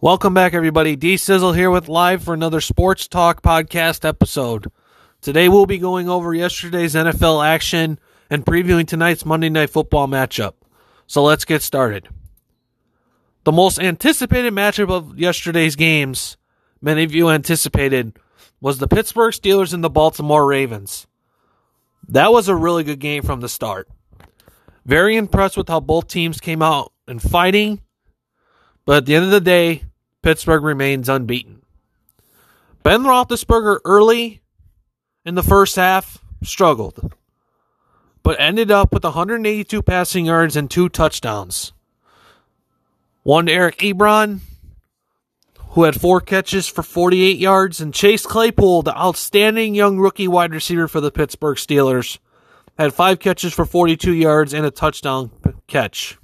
Welcome back, everybody. D Sizzle here with live for another Sports Talk podcast episode. Today we'll be going over yesterday's NFL action and previewing tonight's Monday Night Football matchup. So let's get started. The most anticipated matchup of yesterday's games, many of you anticipated, was the Pittsburgh Steelers and the Baltimore Ravens. That was a really good game from the start. Very impressed with how both teams came out and fighting. But at the end of the day, Pittsburgh remains unbeaten. Ben Roethlisberger early in the first half struggled, but ended up with 182 passing yards and two touchdowns. One to Eric Ebron, who had four catches for 48 yards, and Chase Claypool, the outstanding young rookie wide receiver for the Pittsburgh Steelers, had five catches for 42 yards and a touchdown catch.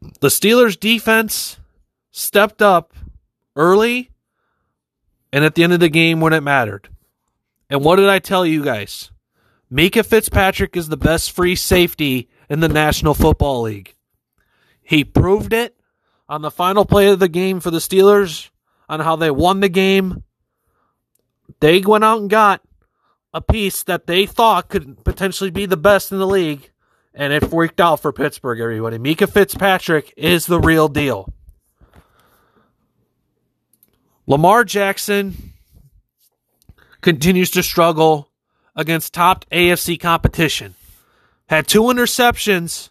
The Steelers defense stepped up early and at the end of the game when it mattered. And what did I tell you guys? Minkah Fitzpatrick is the best free safety in the National Football League. He proved it on the final play of the game for the Steelers on how they won the game. They went out and got a piece that they thought could potentially be the best in the league, and it freaked out for Pittsburgh, everybody. Minkah Fitzpatrick is the real deal. Lamar Jackson continues to struggle against top AFC competition. Had two interceptions,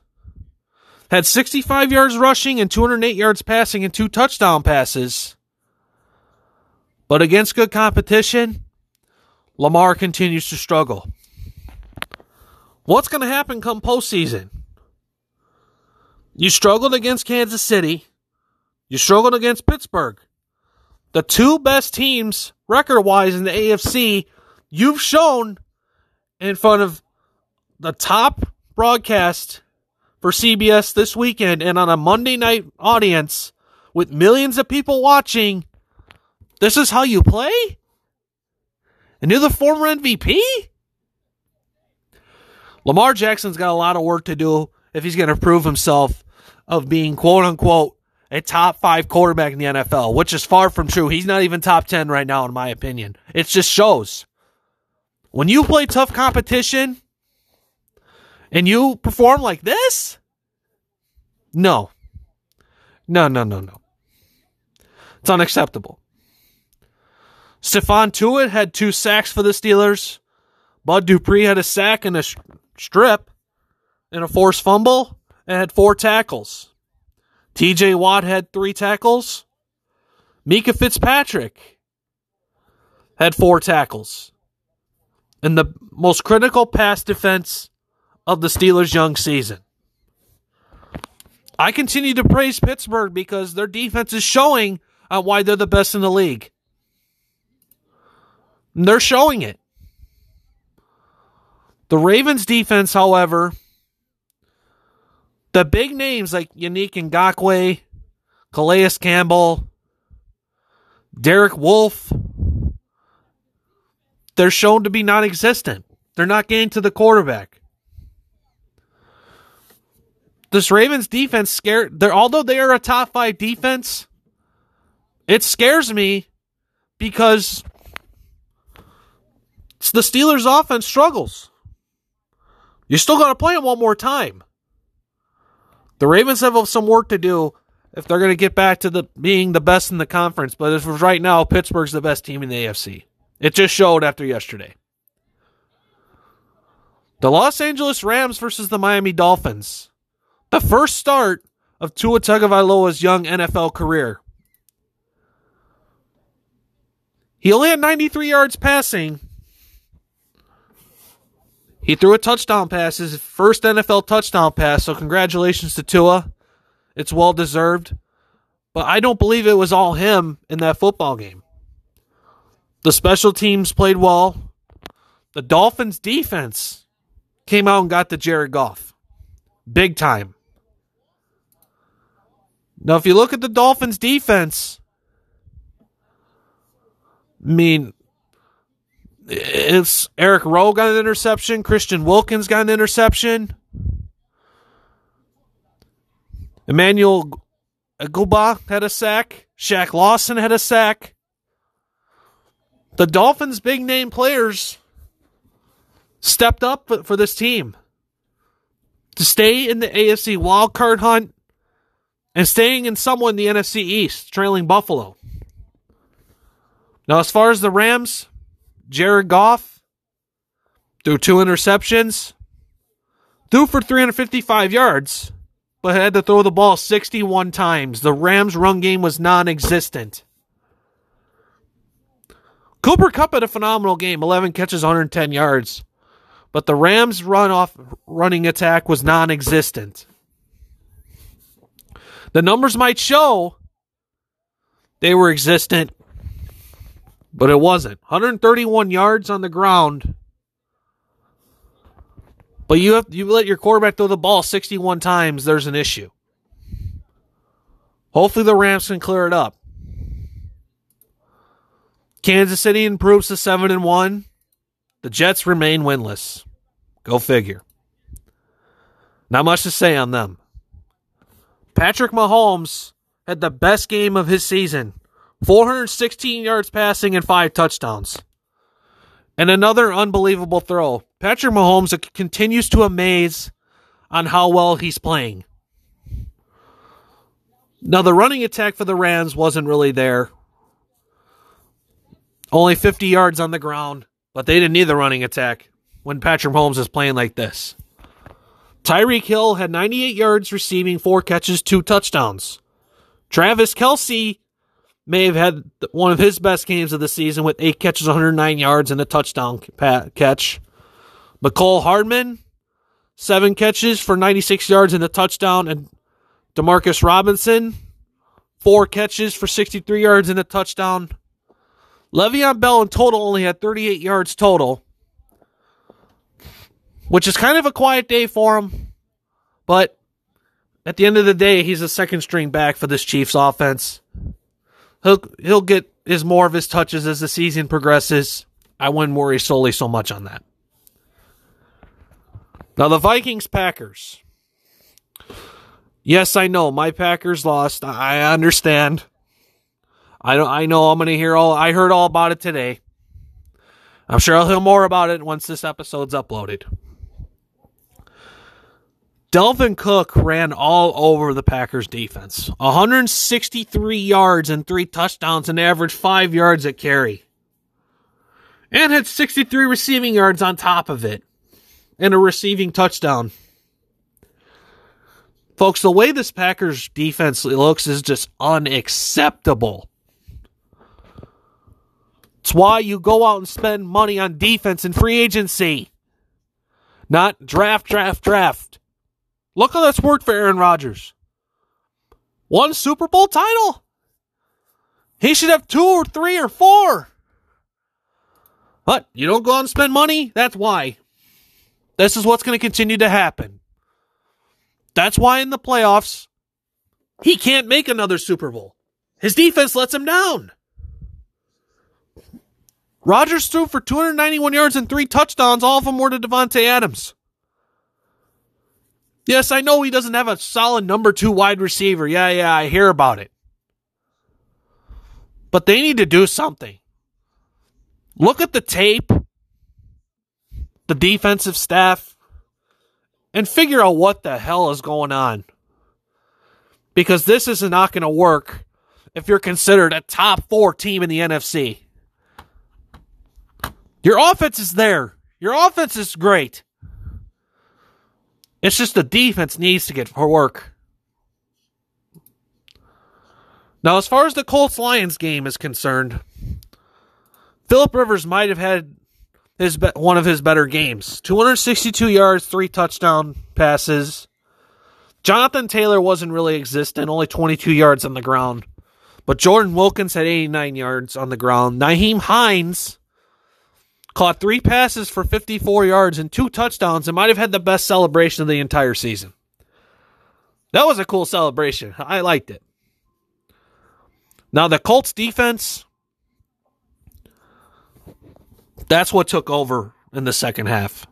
had 65 yards rushing and 208 yards passing and two touchdown passes. But against good competition, Lamar continues to struggle. What's going to happen come postseason? You struggled against Kansas City. You struggled against Pittsburgh. The two best teams, record wise, in the AFC, you've shown in front of the top broadcast for CBS this weekend and on a Monday night audience with millions of people watching. This is how you play? And you're the former MVP? Lamar Jackson's got a lot of work to do if he's going to prove himself of being quote unquote a top five quarterback in the NFL, which is far from true. He's not even top 10 right now, in my opinion. It just shows. When you play tough competition and you perform like this, no. No, no, no, no. It's unacceptable. Stephon Tuitt had two sacks for the Steelers. Bud Dupree had a sack and a strip and a forced fumble and had four tackles. TJ Watt had three tackles. Minkah Fitzpatrick had four tackles. And the most critical pass defense of the Steelers' young season. I continue to praise Pittsburgh because their defense is showing uh, why they're the best in the league. And they're showing it. The Ravens defense, however, the big names like Yannick Ngakoue, Calais Campbell, Derek Wolfe, they're shown to be non existent. They're not getting to the quarterback. This Ravens defense scared they're although they are a top five defense, it scares me because the Steelers offense struggles. You still got to play them one more time. The Ravens have some work to do if they're going to get back to the being the best in the conference. But as of right now, Pittsburgh's the best team in the AFC. It just showed after yesterday. The Los Angeles Rams versus the Miami Dolphins. The first start of Tua Tagovailoa's young NFL career. He only had 93 yards passing, he threw a touchdown pass, his first NFL touchdown pass. So congratulations to Tua. It's well deserved. But I don't believe it was all him in that football game. The special teams played well. The Dolphins defense came out and got the Jared Goff. Big time. Now, if you look at the Dolphins defense, I mean, it's Eric Rowe got an interception. Christian Wilkins got an interception. Emmanuel Egbuka had a sack. Shaq Lawson had a sack. The Dolphins' big name players stepped up for this team to stay in the AFC wildcard hunt and staying in somewhat in the NFC East, trailing Buffalo. Now, as far as the Rams, Jared Goff threw two interceptions, threw for 355 yards, but had to throw the ball 61 times. The Rams' run game was non existent. Cooper Kupp had a phenomenal game 11 catches, 110 yards. But the Rams' run off running attack was non existent. The numbers might show they were existent, but it wasn't. 131 yards on the ground. But you have you let your quarterback throw the ball 61 times, there's an issue. Hopefully the Rams can clear it up. Kansas City improves to 7 and 1. The Jets remain winless. Go figure. Not much to say on them. Patrick Mahomes had the best game of his season 416 yards passing and five touchdowns. And another unbelievable throw. Patrick Mahomes continues to amaze on how well he's playing. Now, the running attack for the Rams wasn't really there. Only 50 yards on the ground, but they didn't need the running attack when Patrick Mahomes is playing like this. Tyreek Hill had 98 yards receiving, four catches, two touchdowns. Travis Kelce may have had one of his best games of the season with eight catches, 109 yards, and a touchdown catch. Mecole Hardman, seven catches for 96 yards and a touchdown. And Demarcus Robinson, four catches for 63 yards and a touchdown. Le'Veon Bell in total only had 38 yards total which is kind of a quiet day for him. But at the end of the day, he's a second string back for this Chiefs offense. He'll he'll get his more of his touches as the season progresses. I wouldn't worry solely so much on that. Now the Vikings Packers. Yes, I know my Packers lost. I understand. I don't I know I'm going to hear all I heard all about it today. I'm sure I'll hear more about it once this episode's uploaded. Dalvin Cook ran all over the Packers defense. 163 yards and three touchdowns and averaged five yards at carry. And had 63 receiving yards on top of it. And a receiving touchdown. Folks, the way this Packers defense looks is just unacceptable. It's why you go out and spend money on defense and free agency. Not draft, draft, draft. Look how that's worked for Aaron Rodgers. One Super Bowl title. He should have two or three or four. But you don't go out and spend money. That's why. This is what's going to continue to happen. That's why in the playoffs, he can't make another Super Bowl. His defense lets him down. Rodgers threw for 291 yards and three touchdowns. All of them were to Davante Adams. Yes, I know he doesn't have a solid number two wide receiver. Yeah, yeah, I hear about it. But they need to do something. Look at the tape, the defensive staff, and figure out what the hell is going on. Because this is not going to work if you're considered a top four team in the NFC. Your offense is there. Your offense is great. It's just the defense needs to get for work. Now, as far as the Colts Lions game is concerned, Philip Rivers might have had his be- one of his better games. 262 yards, three touchdown passes. Jonathan Taylor wasn't really existent, only 22 yards on the ground. But Jordan Wilkins had 89 yards on the ground. Nyheim Hines caught three passes for 54 yards and two touchdowns and might have had the best celebration of the entire season. That was a cool celebration. I liked it. Now, the Colts defense, that's what took over in the second half.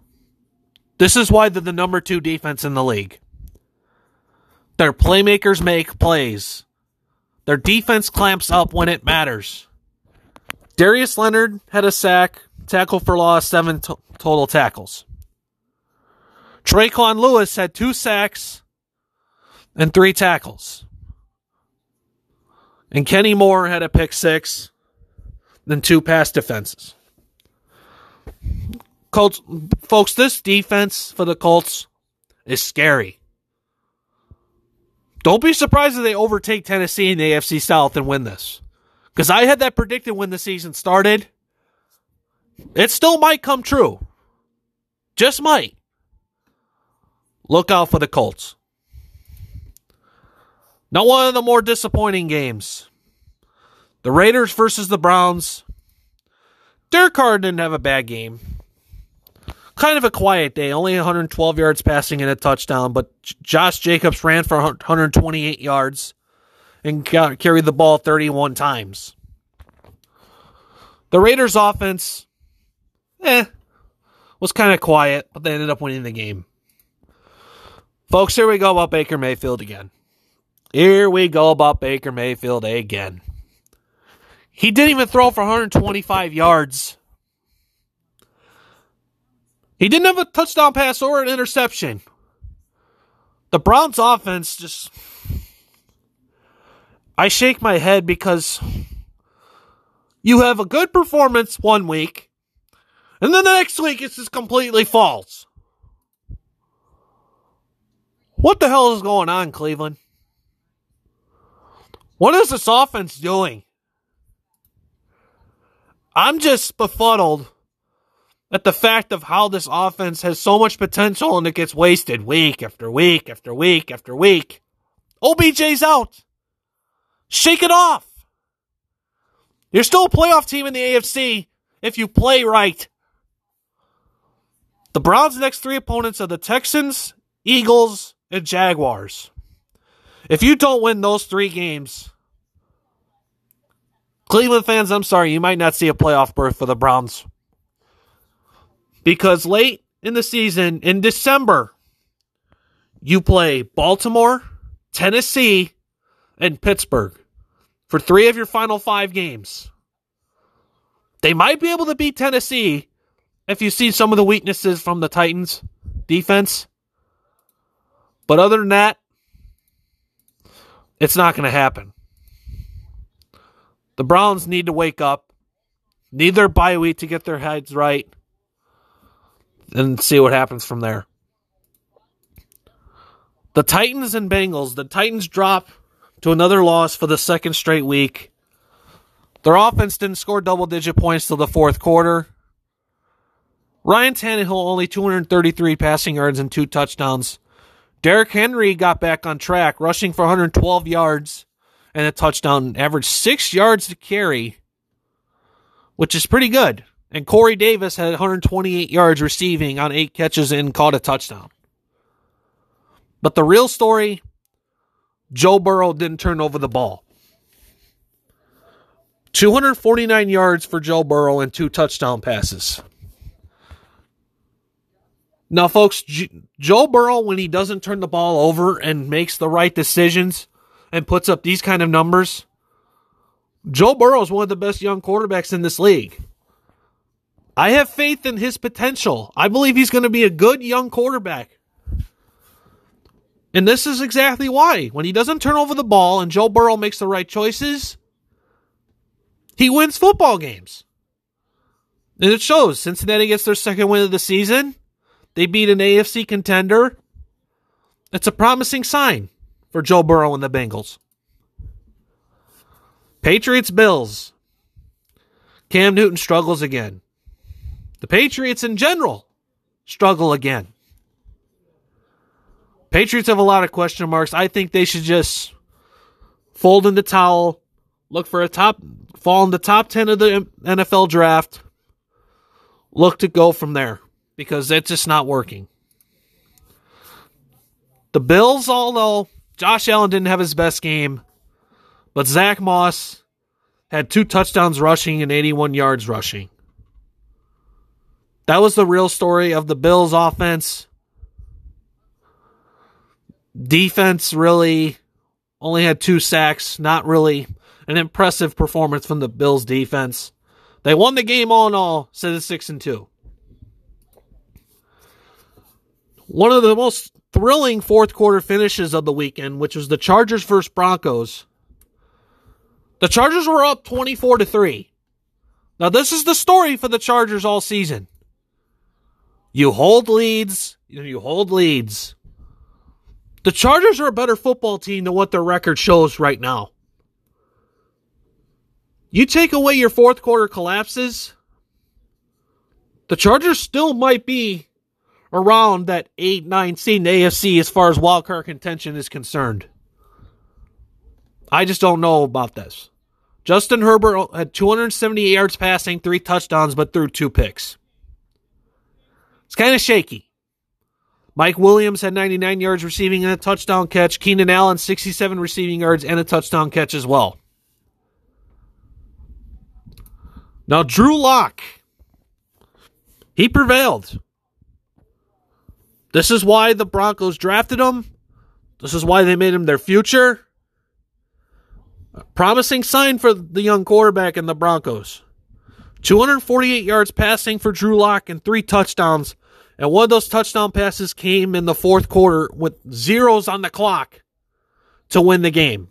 This is why they're the number two defense in the league. Their playmakers make plays. Their defense clamps up when it matters. Darius Leonard had a sack, tackle for loss, seven to- total tackles. Tyquan Lewis had two sacks and three tackles. And Kenny Moore had a pick six, then two pass defenses. Colts, folks, this defense for the Colts is scary. Don't be surprised if they overtake Tennessee in the AFC South and win this. Because I had that predicted when the season started. It still might come true. Just might. Look out for the Colts. Now, one of the more disappointing games the Raiders versus the Browns. Derek Carr didn't have a bad game. Kind of a quiet day, only 112 yards passing and a touchdown, but Josh Jacobs ran for 128 yards and carried the ball 31 times. The Raiders' offense, eh, was kind of quiet, but they ended up winning the game. Folks, here we go about Baker Mayfield again. Here we go about Baker Mayfield again. He didn't even throw for 125 yards. He didn't have a touchdown pass or an interception. The Browns offense just I shake my head because you have a good performance one week and then the next week it's just completely false. What the hell is going on, Cleveland? What is this offense doing? I'm just befuddled at the fact of how this offense has so much potential and it gets wasted week after week after week after week. OBJ's out. Shake it off. You're still a playoff team in the AFC if you play right. The Browns' next three opponents are the Texans, Eagles, and Jaguars. If you don't win those three games, Cleveland fans, I'm sorry, you might not see a playoff berth for the Browns. Because late in the season, in December, you play Baltimore, Tennessee, and Pittsburgh for three of your final five games. They might be able to beat Tennessee if you see some of the weaknesses from the Titans defense. But other than that, it's not going to happen. The Browns need to wake up, need their bye week to get their heads right, and see what happens from there. The Titans and Bengals, the Titans drop to another loss for the second straight week. Their offense didn't score double digit points till the fourth quarter. Ryan Tannehill only 233 passing yards and two touchdowns. Derrick Henry got back on track, rushing for 112 yards and a touchdown, averaged six yards to carry, which is pretty good. And Corey Davis had 128 yards receiving on eight catches and caught a touchdown. But the real story Joe Burrow didn't turn over the ball. 249 yards for Joe Burrow and two touchdown passes. Now, folks, J- Joe Burrow, when he doesn't turn the ball over and makes the right decisions and puts up these kind of numbers, Joe Burrow is one of the best young quarterbacks in this league. I have faith in his potential. I believe he's going to be a good young quarterback. And this is exactly why. When he doesn't turn over the ball and Joe Burrow makes the right choices, he wins football games. And it shows. Cincinnati gets their second win of the season. They beat an AFC contender. It's a promising sign for Joe Burrow and the Bengals. Patriots Bills. Cam Newton struggles again. The Patriots in general struggle again. Patriots have a lot of question marks. I think they should just fold in the towel, look for a top, fall in the top 10 of the NFL draft, look to go from there because it's just not working. The Bills, although Josh Allen didn't have his best game, but Zach Moss had two touchdowns rushing and 81 yards rushing. That was the real story of the Bills offense. Defense really only had two sacks. Not really an impressive performance from the Bills defense. They won the game all in all, set at six and two. One of the most thrilling fourth quarter finishes of the weekend, which was the Chargers versus Broncos. The Chargers were up 24 to 3. Now this is the story for the Chargers all season. You hold leads, you hold leads. The Chargers are a better football team than what their record shows right now. You take away your fourth quarter collapses, the Chargers still might be around that 8 9 seed in the AFC as far as wildcard contention is concerned. I just don't know about this. Justin Herbert had 278 yards passing, three touchdowns, but threw two picks. It's kind of shaky. Mike Williams had 99 yards receiving and a touchdown catch. Keenan Allen, 67 receiving yards and a touchdown catch as well. Now, Drew Lock, he prevailed. This is why the Broncos drafted him. This is why they made him their future. A promising sign for the young quarterback in the Broncos. 248 yards passing for Drew Lock and three touchdowns. And one of those touchdown passes came in the fourth quarter with zeros on the clock to win the game.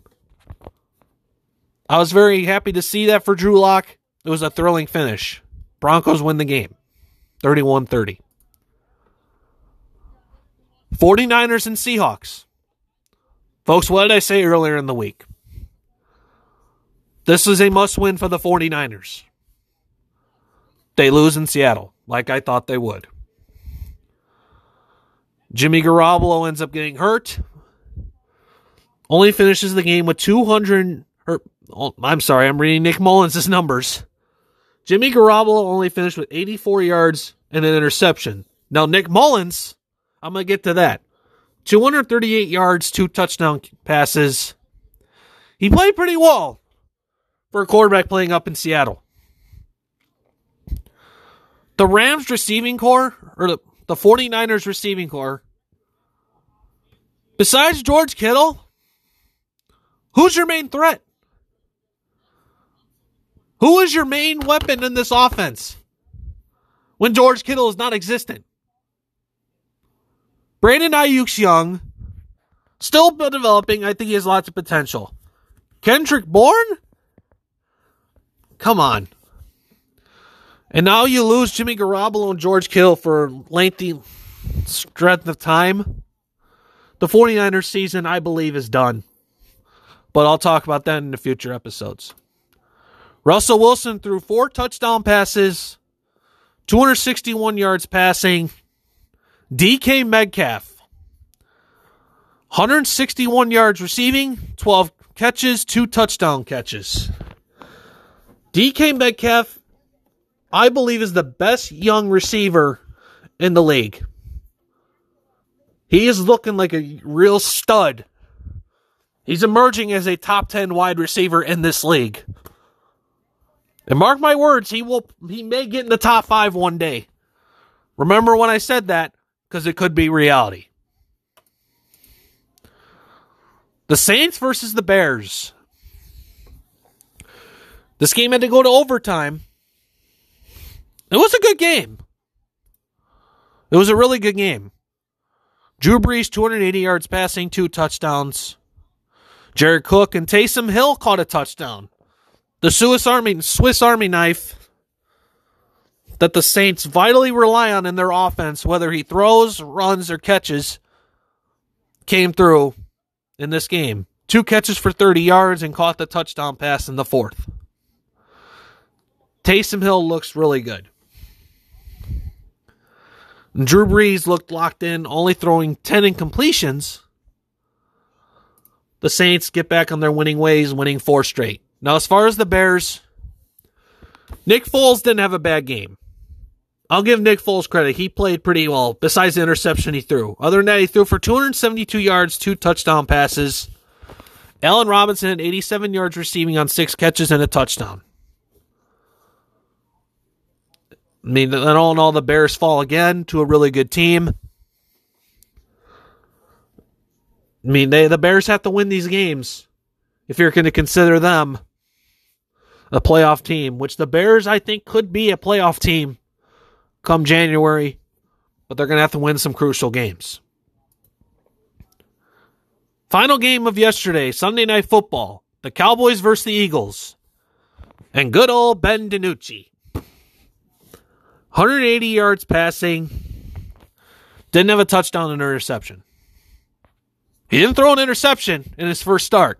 I was very happy to see that for Drew Lock. It was a thrilling finish. Broncos win the game 31 30. 49ers and Seahawks. Folks, what did I say earlier in the week? This is a must win for the 49ers. They lose in Seattle, like I thought they would. Jimmy Garoppolo ends up getting hurt. Only finishes the game with 200. Or, er, oh, I'm sorry, I'm reading Nick Mullens' numbers. Jimmy Garoppolo only finished with 84 yards and an interception. Now, Nick Mullens, I'm going to get to that. 238 yards, two touchdown passes. He played pretty well for a quarterback playing up in Seattle. The Rams receiving core, or the, the 49ers receiving core, besides George Kittle, who's your main threat? Who is your main weapon in this offense when George Kittle is not existent? Brandon Aiyuk's young, still developing. I think he has lots of potential. Kendrick Bourne? Come on. And now you lose Jimmy Garoppolo and George Kittle for lengthy stretch of time. The 49ers season, I believe, is done. But I'll talk about that in the future episodes. Russell Wilson threw four touchdown passes, 261 yards passing. DK Metcalf, 161 yards receiving, 12 catches, two touchdown catches. DK Metcalf, I believe, is the best young receiver in the league. He is looking like a real stud. He's emerging as a top 10 wide receiver in this league. And mark my words, he will he may get in the top 5 one day. Remember when I said that because it could be reality. The Saints versus the Bears. This game had to go to overtime. It was a good game. It was a really good game. Drew Brees, 280 yards passing, two touchdowns. Jared Cook and Taysom Hill caught a touchdown. The Swiss Army Swiss Army knife that the Saints vitally rely on in their offense, whether he throws, runs, or catches, came through in this game. Two catches for 30 yards and caught the touchdown pass in the fourth. Taysom Hill looks really good. Drew Brees looked locked in, only throwing 10 incompletions. The Saints get back on their winning ways, winning four straight. Now, as far as the Bears, Nick Foles didn't have a bad game. I'll give Nick Foles credit. He played pretty well, besides the interception he threw. Other than that, he threw for 272 yards, two touchdown passes. Allen Robinson had 87 yards receiving on six catches and a touchdown. I mean, then all in all, the Bears fall again to a really good team. I mean, they the Bears have to win these games if you're going to consider them a playoff team, which the Bears I think could be a playoff team come January, but they're going to have to win some crucial games. Final game of yesterday, Sunday Night Football. The Cowboys versus the Eagles. And good old Ben DiNucci. 180 yards passing. Didn't have a touchdown and interception. He didn't throw an interception in his first start.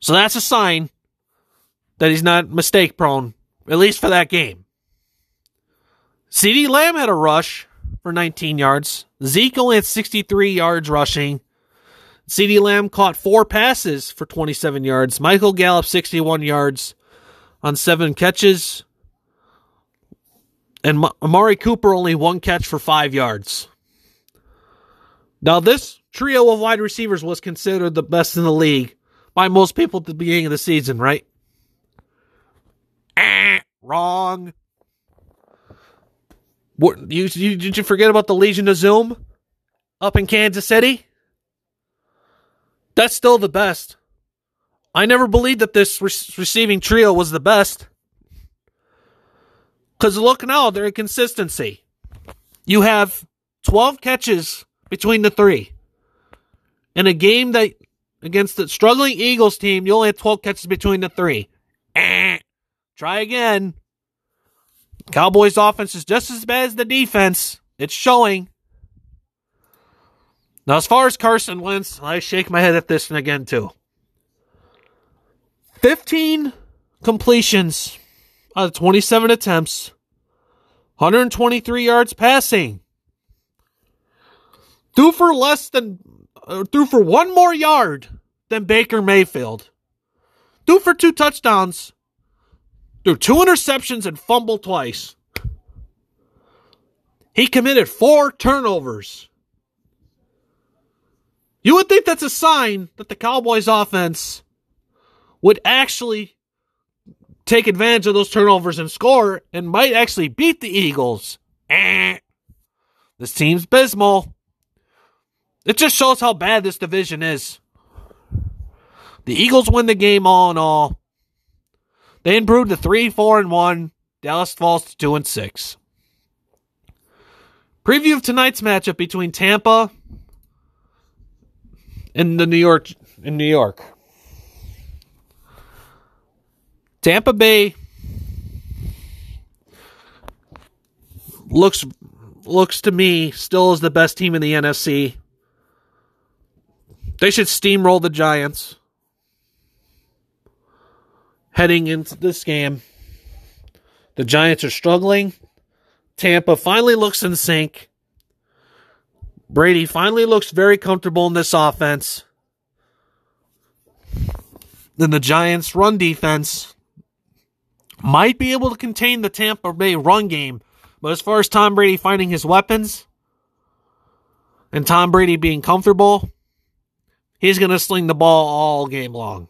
So that's a sign that he's not mistake prone, at least for that game. CeeDee Lamb had a rush for 19 yards. Zeke only had 63 yards rushing. CeeDee Lamb caught four passes for 27 yards. Michael Gallup 61 yards on seven catches. And Amari Cooper only one catch for five yards. Now, this trio of wide receivers was considered the best in the league by most people at the beginning of the season, right? Eh, wrong. What, you, you, did you forget about the Legion of Zoom up in Kansas City? That's still the best. I never believed that this re- receiving trio was the best. Because look now, their inconsistency. You have 12 catches between the three. In a game that against the struggling Eagles team, you only have 12 catches between the three. Eh. Try again. Cowboys offense is just as bad as the defense. It's showing. Now, as far as Carson Wentz, I shake my head at this and again, too. 15 completions out of 27 attempts, 123 yards passing. Threw for less than, uh, threw for one more yard than Baker Mayfield. Threw for two touchdowns. Threw two interceptions and fumbled twice. He committed four turnovers. You would think that's a sign that the Cowboys offense would actually take advantage of those turnovers and score and might actually beat the Eagles. Eh. This team's abysmal. It just shows how bad this division is. The Eagles win the game all in all. They improved to 3 4 and 1. Dallas falls to 2 and 6. Preview of tonight's matchup between Tampa in the New York in New York. Tampa Bay looks looks to me still is the best team in the NFC. They should steamroll the Giants heading into this game. The Giants are struggling. Tampa finally looks in sync. Brady finally looks very comfortable in this offense. Then the Giants' run defense might be able to contain the Tampa Bay run game, but as far as Tom Brady finding his weapons and Tom Brady being comfortable, he's going to sling the ball all game long.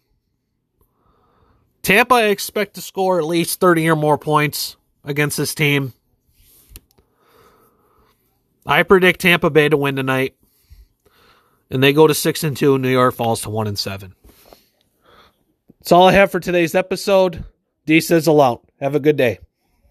Tampa, I expect to score at least 30 or more points against this team. I predict Tampa Bay to win tonight. And they go to 6 and 2 New York falls to 1 and 7. That's all I have for today's episode. D says out. Have a good day.